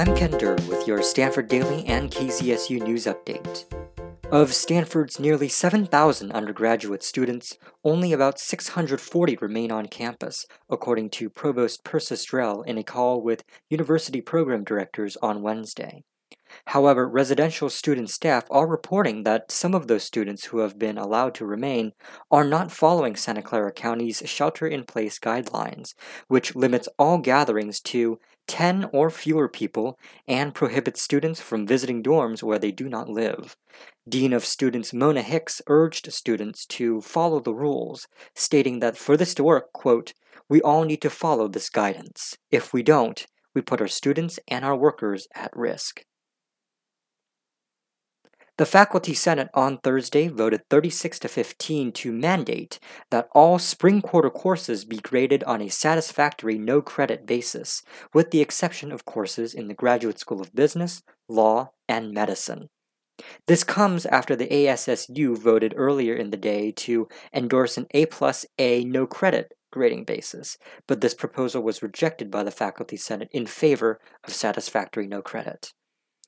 I'm Ken Durr with your Stanford Daily and KZSU News Update. Of Stanford's nearly 7,000 undergraduate students, only about 640 remain on campus, according to Provost Persis Drell in a call with university program directors on Wednesday. However, residential student staff are reporting that some of those students who have been allowed to remain are not following Santa Clara County's shelter in place guidelines, which limits all gatherings to 10 or fewer people and prohibits students from visiting dorms where they do not live. Dean of Students Mona Hicks urged students to follow the rules, stating that for this to work, quote, we all need to follow this guidance. If we don't, we put our students and our workers at risk. The Faculty Senate on Thursday voted 36 to 15 to mandate that all spring quarter courses be graded on a satisfactory no credit basis, with the exception of courses in the Graduate School of Business, Law, and Medicine. This comes after the ASSU voted earlier in the day to endorse an A plus A no credit grading basis, but this proposal was rejected by the Faculty Senate in favor of satisfactory no credit.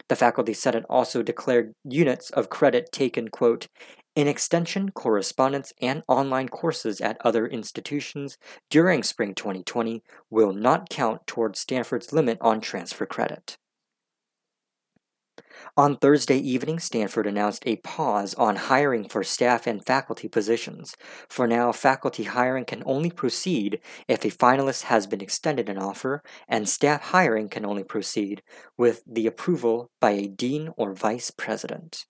The Faculty Senate also declared units of credit taken, quote, in extension, correspondence, and online courses at other institutions during spring 2020 will not count towards Stanford's limit on transfer credit. On Thursday evening, Stanford announced a pause on hiring for staff and faculty positions. For now, faculty hiring can only proceed if a finalist has been extended an offer, and staff hiring can only proceed with the approval by a dean or vice president.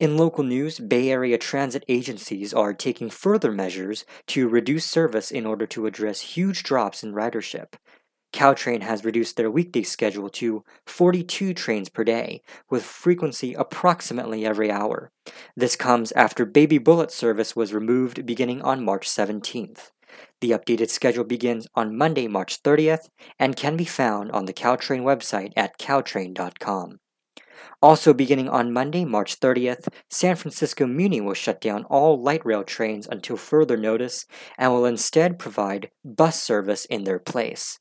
In local news, Bay Area transit agencies are taking further measures to reduce service in order to address huge drops in ridership. Caltrain has reduced their weekday schedule to 42 trains per day, with frequency approximately every hour. This comes after Baby Bullet service was removed beginning on March 17th. The updated schedule begins on Monday, March 30th, and can be found on the Caltrain website at caltrain.com. Also, beginning on Monday, March 30th, San Francisco Muni will shut down all light rail trains until further notice and will instead provide bus service in their place.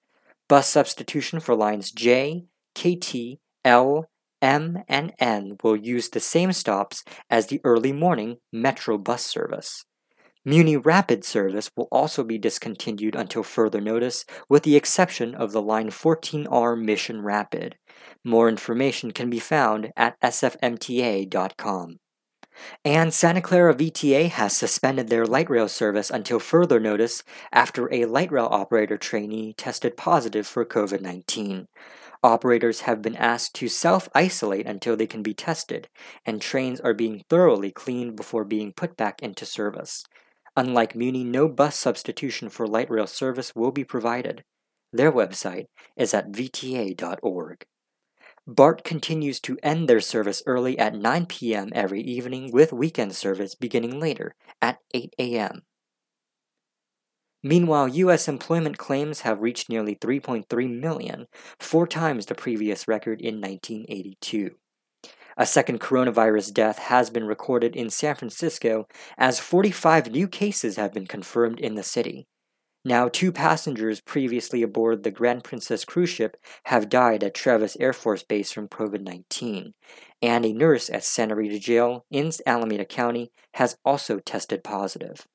Bus substitution for lines J, KT, L, M, and N will use the same stops as the early morning Metro bus service. Muni Rapid service will also be discontinued until further notice, with the exception of the Line 14R Mission Rapid. More information can be found at sfmta.com. And Santa Clara VTA has suspended their light rail service until further notice after a light rail operator trainee tested positive for COVID 19. Operators have been asked to self isolate until they can be tested, and trains are being thoroughly cleaned before being put back into service. Unlike Muni, no bus substitution for light rail service will be provided. Their website is at vta.org. BART continues to end their service early at 9 p.m. every evening with weekend service beginning later at 8 a.m. Meanwhile, U.S. employment claims have reached nearly 3.3 million, four times the previous record in 1982. A second coronavirus death has been recorded in San Francisco as 45 new cases have been confirmed in the city. Now, two passengers previously aboard the Grand Princess cruise ship have died at Travis Air Force Base from COVID 19, and a nurse at Santa Rita Jail in Alameda County has also tested positive.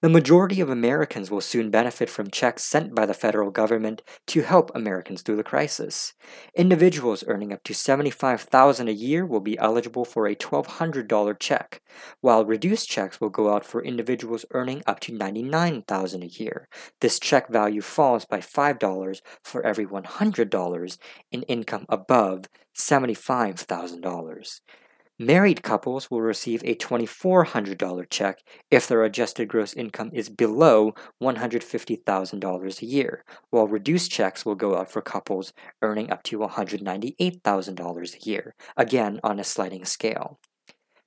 The majority of Americans will soon benefit from checks sent by the federal government to help Americans through the crisis. Individuals earning up to 75,000 a year will be eligible for a $1,200 check, while reduced checks will go out for individuals earning up to 99,000 a year. This check value falls by $5 for every $100 in income above $75,000. Married couples will receive a $2,400 check if their adjusted gross income is below $150,000 a year, while reduced checks will go out for couples earning up to $198,000 a year, again on a sliding scale.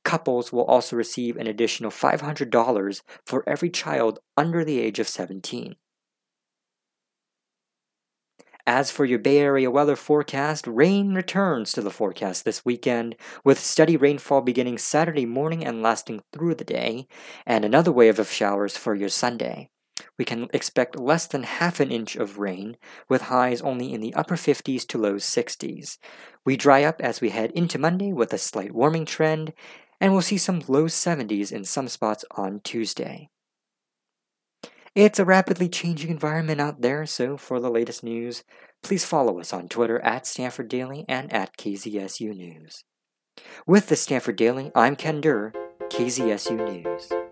Couples will also receive an additional $500 for every child under the age of 17. As for your Bay Area weather forecast, rain returns to the forecast this weekend, with steady rainfall beginning Saturday morning and lasting through the day, and another wave of showers for your Sunday. We can expect less than half an inch of rain, with highs only in the upper 50s to low 60s. We dry up as we head into Monday with a slight warming trend, and we'll see some low 70s in some spots on Tuesday. It's a rapidly changing environment out there, so for the latest news, please follow us on Twitter at Stanford Daily and at KZSU News. With the Stanford Daily, I'm Ken Durr, KZSU News.